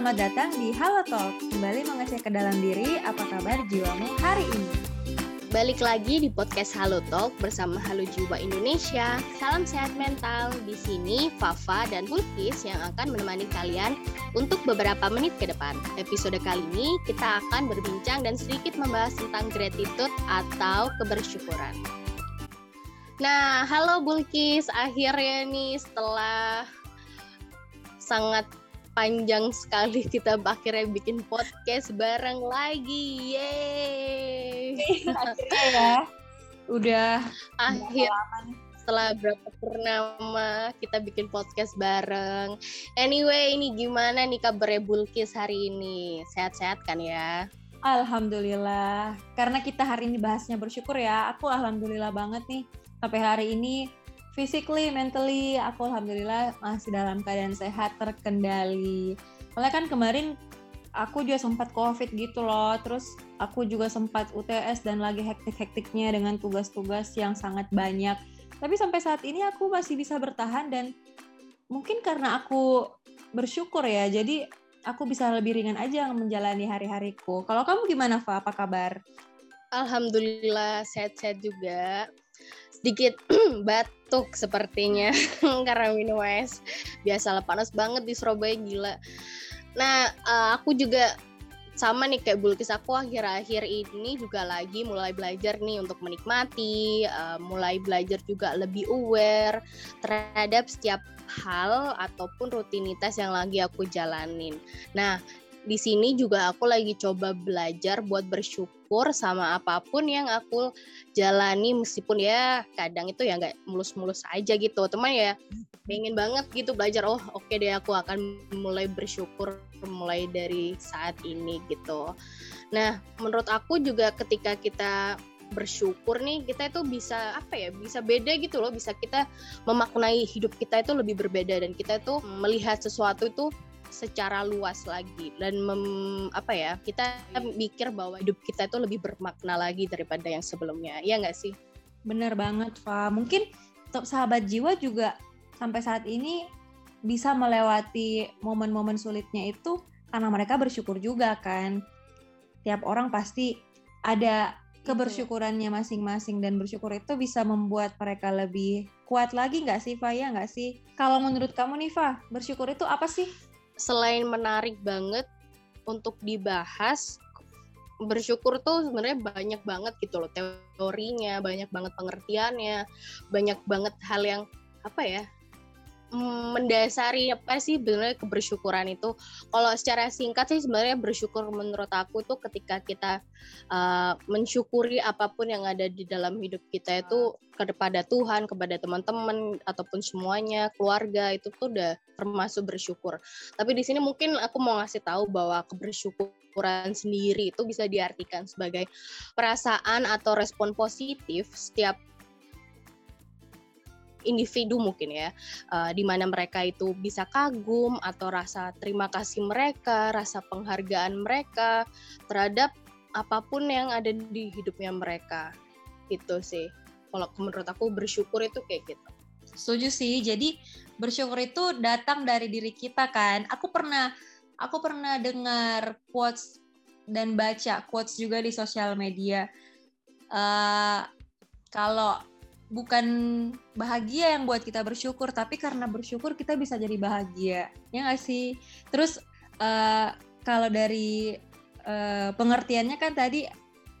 selamat datang di Halo Talk. Kembali mengecek ke dalam diri apa kabar jiwamu hari ini. Balik lagi di podcast Halo Talk bersama Halo Jiwa Indonesia. Salam sehat mental. Di sini Fafa dan Bulkis yang akan menemani kalian untuk beberapa menit ke depan. Episode kali ini kita akan berbincang dan sedikit membahas tentang gratitude atau kebersyukuran. Nah, halo Bulkis. Akhirnya nih setelah sangat panjang sekali kita akhirnya bikin podcast bareng lagi. Yeay. Akhirnya ya. Udah akhir setelah berapa purnama kita bikin podcast bareng. Anyway, ini gimana nih kabarnya Bulkis hari ini? Sehat-sehat kan ya? Alhamdulillah. Karena kita hari ini bahasnya bersyukur ya. Aku alhamdulillah banget nih sampai hari ini physically, mentally, aku alhamdulillah masih dalam keadaan sehat, terkendali. Soalnya kan kemarin aku juga sempat covid gitu loh, terus aku juga sempat UTS dan lagi hektik-hektiknya dengan tugas-tugas yang sangat banyak. Tapi sampai saat ini aku masih bisa bertahan dan mungkin karena aku bersyukur ya, jadi aku bisa lebih ringan aja menjalani hari-hariku. Kalau kamu gimana, Fa? Apa kabar? Alhamdulillah sehat-sehat juga sedikit batuk sepertinya karena minum es. Biasalah panas banget di Surabaya gila. Nah, uh, aku juga sama nih kayak Bulkis aku akhir-akhir ini juga lagi mulai belajar nih untuk menikmati, uh, mulai belajar juga lebih aware terhadap setiap hal ataupun rutinitas yang lagi aku jalanin. Nah, di sini juga aku lagi coba belajar buat bersyukur sama apa pun yang aku jalani meskipun ya kadang itu ya nggak mulus-mulus aja gitu. Teman ya pengen banget gitu belajar oh oke okay deh aku akan mulai bersyukur mulai dari saat ini gitu. Nah menurut aku juga ketika kita bersyukur nih kita itu bisa apa ya bisa beda gitu loh. Bisa kita memaknai hidup kita itu lebih berbeda dan kita itu melihat sesuatu itu secara luas lagi dan mem, apa ya kita mikir bahwa hidup kita itu lebih bermakna lagi daripada yang sebelumnya. Ya nggak sih? Bener banget Fa. Mungkin top sahabat jiwa juga sampai saat ini bisa melewati momen-momen sulitnya itu karena mereka bersyukur juga kan. Tiap orang pasti ada kebersyukurannya masing-masing dan bersyukur itu bisa membuat mereka lebih kuat lagi nggak sih Fa? Ya nggak sih? Kalau menurut kamu nih Fa bersyukur itu apa sih selain menarik banget untuk dibahas bersyukur tuh sebenarnya banyak banget gitu loh teorinya banyak banget pengertiannya banyak banget hal yang apa ya mendasari apa sih sebenarnya kebersyukuran itu? Kalau secara singkat sih sebenarnya bersyukur menurut aku tuh ketika kita uh, mensyukuri apa pun yang ada di dalam hidup kita itu kepada Tuhan kepada teman-teman ataupun semuanya keluarga itu tuh udah termasuk bersyukur. Tapi di sini mungkin aku mau ngasih tahu bahwa kebersyukuran sendiri itu bisa diartikan sebagai perasaan atau respon positif setiap individu mungkin ya, uh, di mana mereka itu bisa kagum atau rasa terima kasih mereka, rasa penghargaan mereka terhadap apa pun yang ada di hidupnya mereka. Itu sih. Kalau menurut aku bersyukur itu kayak gitu. Setuju sih. Jadi bersyukur itu datang dari diri kita kan. Aku pernah aku pernah dengar quotes dan baca quotes juga di sosial media. Uh, kalau bukan bahagia yang buat kita bersyukur, tapi karena bersyukur kita bisa jadi bahagia. Ya nggak sih? Terus uh, kalau dari uh, pengertiannya kan tadi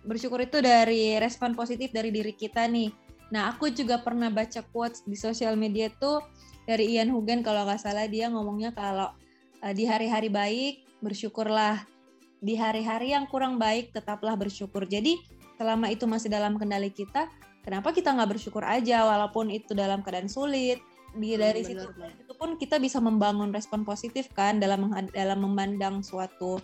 bersyukur itu dari respon positif dari diri kita nih. Nah, aku juga pernah baca quotes di sosial media tuh dari Ian Hugen kalau nggak salah dia ngomongnya kalau uh, di hari-hari baik bersyukurlah, di hari-hari yang kurang baik tetaplah bersyukur. Jadi selama itu masih dalam kendali kita, kenapa kita nggak bersyukur aja walaupun itu dalam keadaan sulit di hmm, dari situ itu pun kita bisa membangun respon positif kan dalam dalam memandang suatu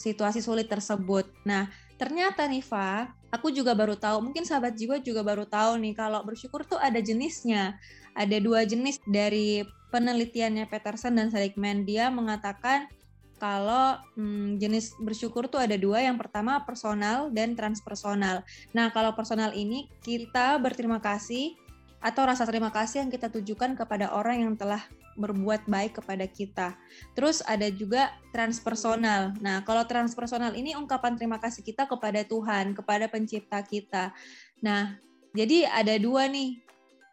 situasi sulit tersebut. Nah, ternyata nih Fa, aku juga baru tahu, mungkin sahabat jiwa juga baru tahu nih kalau bersyukur tuh ada jenisnya. Ada dua jenis dari penelitiannya Peterson dan Seligman. Dia mengatakan kalau hmm, jenis bersyukur tuh ada dua. Yang pertama personal dan transpersonal. Nah, kalau personal ini kita berterima kasih atau rasa terima kasih yang kita tujukan kepada orang yang telah berbuat baik kepada kita. Terus ada juga transpersonal. Nah, kalau transpersonal ini ungkapan terima kasih kita kepada Tuhan, kepada pencipta kita. Nah, jadi ada dua nih,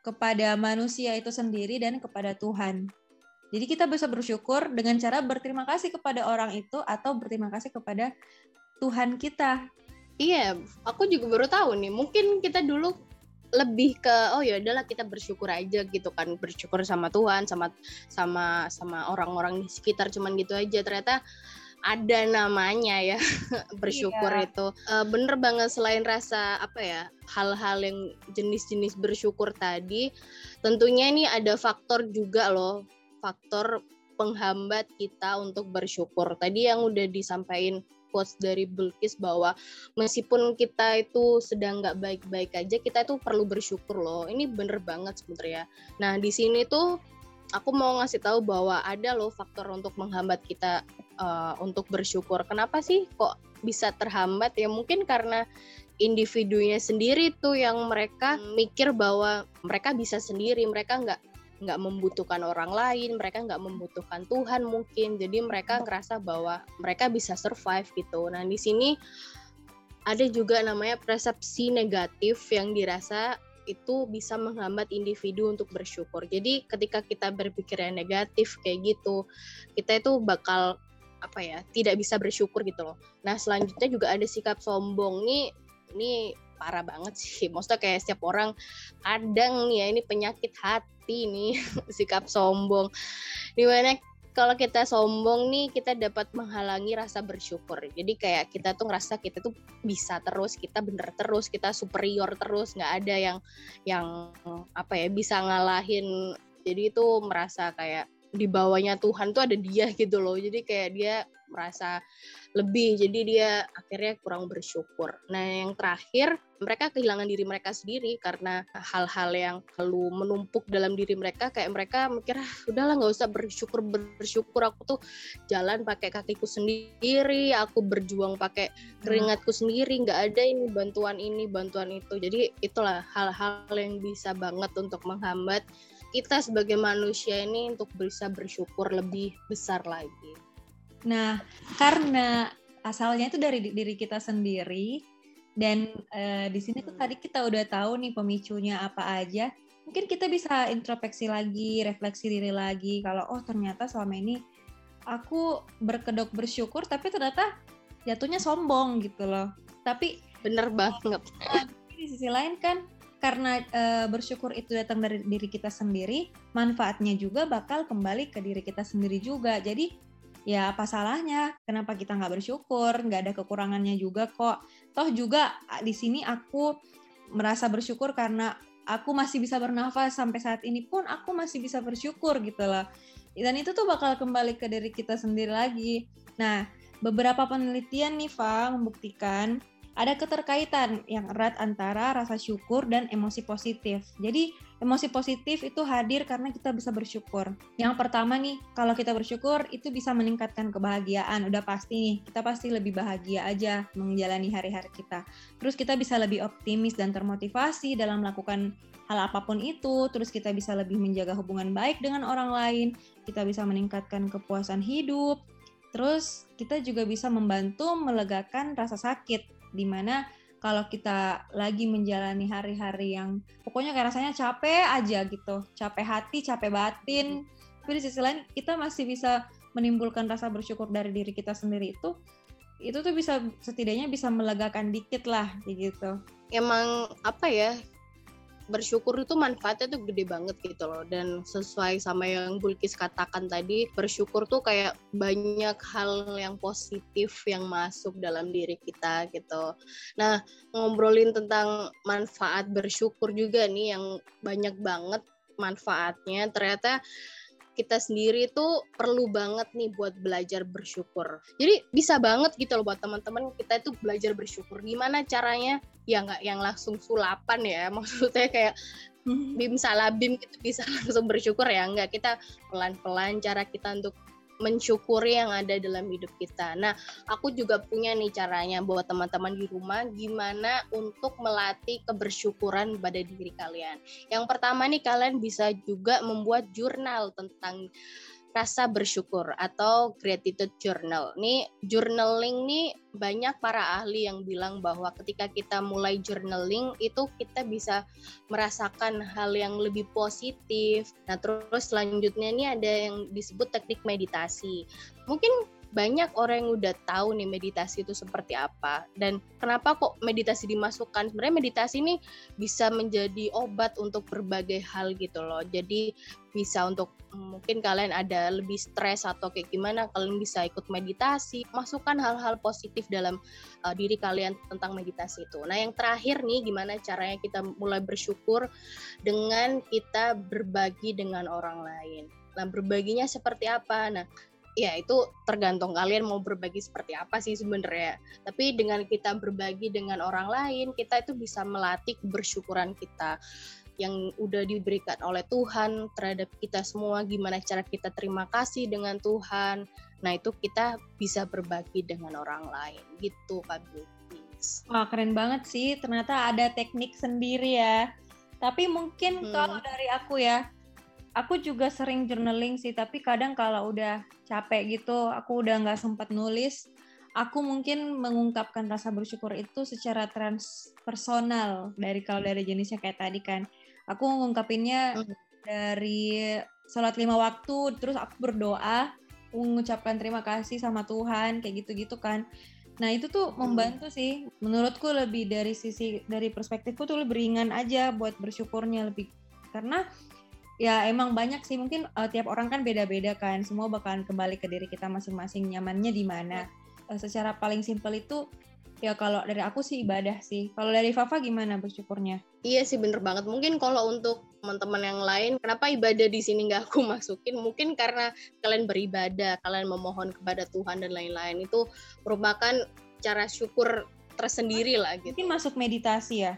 kepada manusia itu sendiri dan kepada Tuhan. Jadi kita bisa bersyukur dengan cara berterima kasih kepada orang itu atau berterima kasih kepada Tuhan kita. Iya, aku juga baru tahu nih. Mungkin kita dulu lebih ke oh ya udahlah kita bersyukur aja gitu kan bersyukur sama Tuhan sama sama sama orang-orang di sekitar cuman gitu aja ternyata ada namanya ya bersyukur iya. itu uh, bener banget selain rasa apa ya hal-hal yang jenis-jenis bersyukur tadi tentunya ini ada faktor juga loh faktor penghambat kita untuk bersyukur. Tadi yang udah disampaikan quotes dari Bilkis bahwa meskipun kita itu sedang nggak baik-baik aja kita itu perlu bersyukur loh. Ini bener banget sebenarnya. Nah di sini tuh aku mau ngasih tahu bahwa ada loh faktor untuk menghambat kita uh, untuk bersyukur. Kenapa sih kok bisa terhambat? Ya mungkin karena individunya sendiri tuh yang mereka mikir bahwa mereka bisa sendiri mereka nggak nggak membutuhkan orang lain, mereka nggak membutuhkan Tuhan mungkin. Jadi mereka ngerasa bahwa mereka bisa survive gitu. Nah di sini ada juga namanya persepsi negatif yang dirasa itu bisa menghambat individu untuk bersyukur. Jadi ketika kita berpikir yang negatif kayak gitu, kita itu bakal apa ya tidak bisa bersyukur gitu loh. Nah selanjutnya juga ada sikap sombong nih, ini parah banget sih. Maksudnya kayak setiap orang kadang ya ini penyakit hati hati nih sikap sombong. Di mana kalau kita sombong nih kita dapat menghalangi rasa bersyukur. Jadi kayak kita tuh ngerasa kita tuh bisa terus kita bener terus kita superior terus. Nggak ada yang yang apa ya bisa ngalahin. Jadi itu merasa kayak di bawahnya Tuhan tuh ada dia gitu loh. Jadi kayak dia merasa lebih. Jadi dia akhirnya kurang bersyukur. Nah yang terakhir mereka kehilangan diri mereka sendiri karena hal-hal yang lalu menumpuk dalam diri mereka. Kayak mereka mikir ah udahlah nggak usah bersyukur bersyukur. Aku tuh jalan pakai kakiku sendiri aku berjuang pakai keringatku sendiri. Nggak ada ini bantuan ini bantuan itu. Jadi itulah hal-hal yang bisa banget untuk menghambat kita sebagai manusia ini untuk bisa bersyukur lebih besar lagi. Nah, karena asalnya itu dari diri kita sendiri dan uh, di sini tuh tadi kita udah tahu nih pemicunya apa aja. Mungkin kita bisa introspeksi lagi, refleksi diri lagi kalau oh ternyata selama ini aku berkedok bersyukur tapi ternyata jatuhnya sombong gitu loh. Tapi bener banget. Di sisi lain kan karena e, bersyukur itu datang dari diri kita sendiri, manfaatnya juga bakal kembali ke diri kita sendiri juga. Jadi ya apa salahnya? Kenapa kita nggak bersyukur? Nggak ada kekurangannya juga kok. Toh juga di sini aku merasa bersyukur karena aku masih bisa bernafas sampai saat ini pun aku masih bisa bersyukur gitu loh. Dan itu tuh bakal kembali ke diri kita sendiri lagi. Nah, beberapa penelitian nih, Fa, membuktikan ada keterkaitan yang erat antara rasa syukur dan emosi positif. Jadi, emosi positif itu hadir karena kita bisa bersyukur. Yang pertama nih, kalau kita bersyukur itu bisa meningkatkan kebahagiaan. Udah pasti nih, kita pasti lebih bahagia aja menjalani hari-hari kita. Terus kita bisa lebih optimis dan termotivasi dalam melakukan hal apa pun itu. Terus kita bisa lebih menjaga hubungan baik dengan orang lain. Kita bisa meningkatkan kepuasan hidup. Terus kita juga bisa membantu melegakan rasa sakit di mana kalau kita lagi menjalani hari-hari yang pokoknya kayak rasanya capek aja gitu, capek hati, capek batin, tapi di sisi lain kita masih bisa menimbulkan rasa bersyukur dari diri kita sendiri itu, itu tuh bisa setidaknya bisa melegakan dikit lah gitu. Emang apa ya bersyukur itu manfaatnya tuh gede banget gitu loh. Dan sesuai sama yang Bulkis katakan tadi bersyukur tuh kayak banyak hal yang positif yang masuk dalam diri kita gitu. Nah ngobrolin tentang manfaat bersyukur juga nih yang banyak banget manfaatnya. Ternyata kita sendiri itu perlu banget nih buat belajar bersyukur. Jadi bisa banget gitu loh buat teman-teman kita itu belajar bersyukur. Gimana caranya? Ya nggak yang langsung sulapan ya. Maksudnya kayak hmm. bim salabim gitu bisa langsung bersyukur ya. Nggak kita pelan-pelan cara kita untuk mensyukuri yang ada dalam hidup kita. Nah, aku juga punya nih caranya buat teman-teman di rumah gimana untuk melatih kebersyukuran pada diri kalian. Yang pertama nih kalian bisa juga membuat jurnal tentang rasa bersyukur atau gratitude journal. Nih journaling nih banyak para ahli yang bilang bahwa ketika kita mulai journaling itu kita bisa merasakan hal yang lebih positif. Nah, terus selanjutnya nih ada yang disebut teknik meditasi. Mungkin banyak orang yang udah tahu nih meditasi itu seperti apa. Dan kenapa kok meditasi dimasukkan? Sebenarnya meditasi ini bisa menjadi obat untuk berbagai hal gitu loh. Jadi bisa untuk mungkin kalian ada lebih stres atau kayak gimana kalian bisa ikut meditasi. Masukkan hal-hal positif dalam uh, diri kalian tentang meditasi itu. Nah yang terakhir nih gimana caranya kita mulai bersyukur dengan kita berbagi dengan orang lain? Nah berbaginya seperti apa? Nah ya itu tergantung kalian mau berbagi seperti apa sih sebenarnya. Tapi dengan kita berbagi dengan orang lain, kita itu bisa melatih bersyukuran kita yang udah diberikan oleh Tuhan terhadap kita semua, gimana cara kita terima kasih dengan Tuhan. Nah, itu kita bisa berbagi dengan orang lain gitu, Kak Beauties. Wah, keren banget sih. Ternyata ada teknik sendiri ya. Tapi mungkin hmm. kalau dari aku ya, aku juga sering journaling sih tapi kadang kalau udah capek gitu aku udah nggak sempat nulis aku mungkin mengungkapkan rasa bersyukur itu secara transpersonal dari kalau dari jenisnya kayak tadi kan aku mengungkapinnya hmm. dari sholat lima waktu terus aku berdoa mengucapkan terima kasih sama Tuhan kayak gitu-gitu kan Nah itu tuh hmm. membantu sih. Menurutku lebih dari sisi dari perspektifku tuh lebih ringan aja buat bersyukurnya lebih karena ya emang banyak sih. Mungkin uh, tiap orang kan beda-beda kan. Semua bakalan kembali ke diri kita masing-masing nyamannya di mana. Uh, secara paling simpel itu ya kalau dari aku sih ibadah sih. Kalau dari Fafa gimana bersyukurnya? Iya sih bener banget. Mungkin kalau untuk teman-teman yang lain kenapa ibadah di sini nggak aku masukin? Mungkin karena kalian beribadah kalian memohon kepada Tuhan dan lain-lain. Itu merupakan cara syukur tersendiri lah gitu. Mungkin masuk meditasi ya?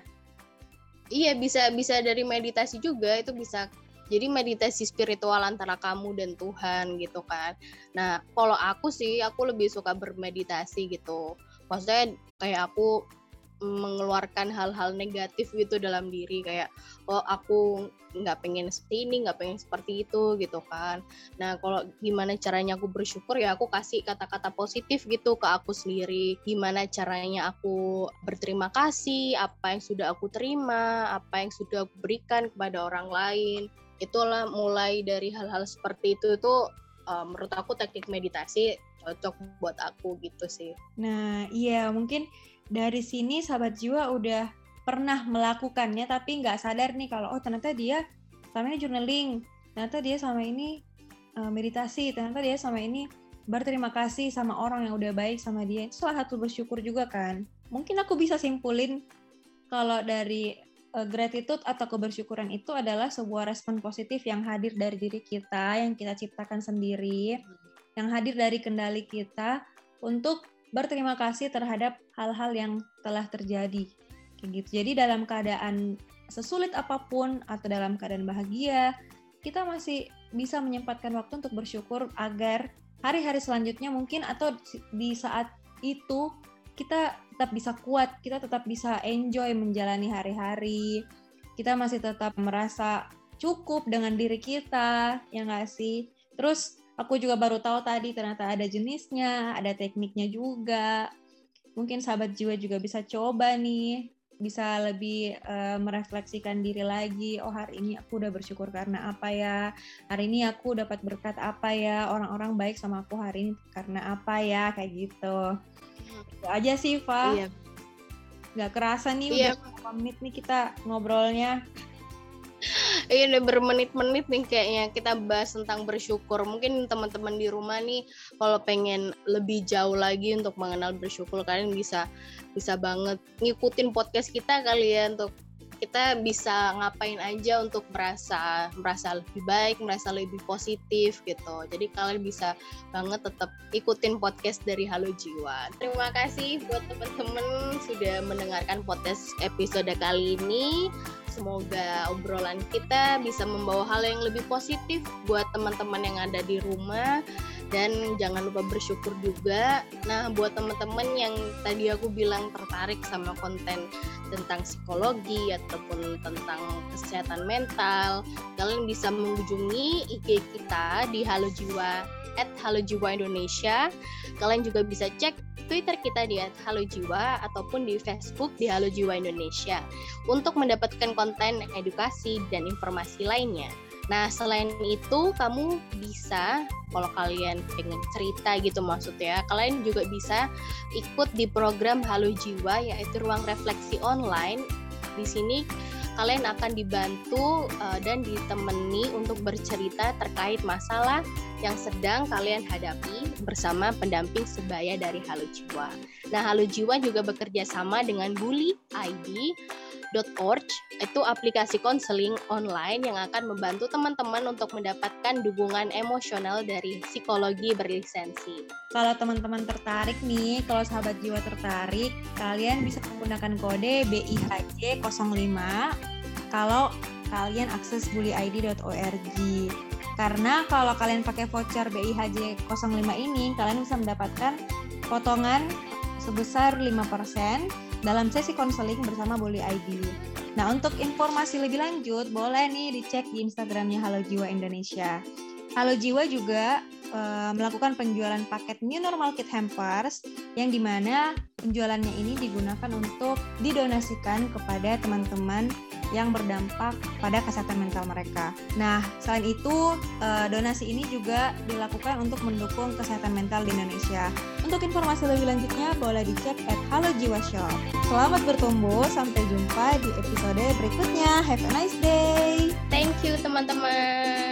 Iya bisa bisa dari meditasi juga. Itu bisa jadi meditasi spiritual antara kamu dan Tuhan gitu kan. Nah kalau aku sih aku lebih suka bermeditasi gitu. Maksudnya kayak aku mengeluarkan hal-hal negatif gitu dalam diri. Kayak oh aku nggak pengen seperti ini nggak pengen seperti itu gitu kan. Nah kalau gimana caranya aku bersyukur ya aku kasih kata-kata positif gitu ke aku sendiri. Gimana caranya aku berterima kasih apa yang sudah aku terima apa yang sudah aku berikan kepada orang lain itulah mulai dari hal-hal seperti itu itu uh, menurut aku teknik meditasi cocok buat aku gitu sih. Nah iya mungkin dari sini sahabat jiwa udah pernah melakukannya tapi nggak sadar nih kalau oh ternyata dia sama ini journaling, ternyata dia sama ini uh, meditasi, ternyata dia sama ini berterima kasih sama orang yang udah baik sama dia. Itu salah satu bersyukur juga kan. Mungkin aku bisa simpulin kalau dari uh, gratitude atau kebersyukuran itu adalah sebuah respon positif yang hadir dari diri kita, yang kita ciptakan sendiri, yang hadir dari kendali kita untuk berterima kasih terhadap hal-hal yang telah terjadi. Gitu. Jadi dalam keadaan sesulit apa pun atau dalam keadaan bahagia, kita masih bisa menyempatkan waktu untuk bersyukur agar hari-hari selanjutnya mungkin atau di saat itu kita tetap bisa kuat, kita tetap bisa enjoy menjalani hari-hari, kita masih tetap merasa cukup dengan diri kita, ya nggak sih? Terus aku juga baru tahu tadi ternyata ada jenisnya, ada tekniknya juga. Mungkin sahabat jiwa juga bisa coba nih, bisa lebih uh, merefleksikan diri lagi. Oh hari ini aku udah bersyukur karena apa ya? Hari ini aku dapat berkat apa ya? Orang-orang baik sama aku hari ini karena apa ya? Kayak gitu. Itu aja sih, Fa. Iya. Gak kerasa nih iya. udah menit nih kita ngobrolnya. Iya udah bermenit-menit nih kayaknya kita bahas tentang bersyukur. Mungkin teman-teman di rumah nih kalau pengen lebih jauh lagi untuk mengenal bersyukur kalian bisa bisa banget ngikutin podcast kita kali ya untuk kita bisa ngapain aja untuk merasa merasa lebih baik, merasa lebih positif gitu. Jadi kalian bisa banget tetap ikutin podcast dari Halo Jiwa. Terima kasih buat teman-teman sudah mendengarkan podcast episode kali ini. Semoga obrolan kita bisa membawa hal yang lebih positif buat teman-teman yang ada di rumah dan jangan lupa bersyukur juga. Nah, buat teman-teman yang tadi aku bilang tertarik sama konten tentang psikologi ataupun tentang kesehatan mental, kalian bisa mengunjungi IG kita di Halo Jiwa at Halo Jiwa Indonesia. Kalian juga bisa cek Twitter kita di Halo Jiwa ataupun di Facebook di Halo Jiwa Indonesia untuk mendapatkan konten edukasi dan informasi lainnya. Nah, selain itu kamu bisa kalau kalian pengen cerita gitu maksudnya, kalian juga bisa ikut di program Halo Jiwa yaitu ruang refleksi online. Di sini kalian akan dibantu uh, dan ditemani untuk bercerita terkait masalah yang sedang kalian hadapi bersama pendamping sebaya dari Halo Jiwa. Nah, Halo Jiwa juga bekerja sama dengan Bully ID Org itu aplikasi konseling online yang akan membantu teman-teman untuk mendapatkan dukungan emosional dari psikologi berlisensi. Kalau teman-teman tertarik nih, kalau sahabat jiwa tertarik, kalian bisa menggunakan kode BIHJ 05 kalau kalian akses bullyid.org. Karena kalau kalian pakai voucher BIHJ 05 ini, kalian bisa mendapatkan potongan sebesar 5% dalam sesi konseling bersama Bully ID. Nah, untuk informasi lebih lanjut, boleh nih dicek di Instagramnya Halo Jiwa Indonesia. Halo Jiwa juga uh, melakukan penjualan paket New Normal Kit Hampers yang di mana penjualannya ini digunakan untuk didonasikan kepada teman-teman yang berdampak pada kesehatan mental mereka. Nah, selain itu, uh, donasi ini juga dilakukan untuk mendukung kesehatan mental di Indonesia. Untuk informasi lebih lanjutnya, boleh dicek at Halo Jiwa Shop. Selamat bertumbuh, sampai jumpa di episode berikutnya. Have a nice day! Thank you teman-teman!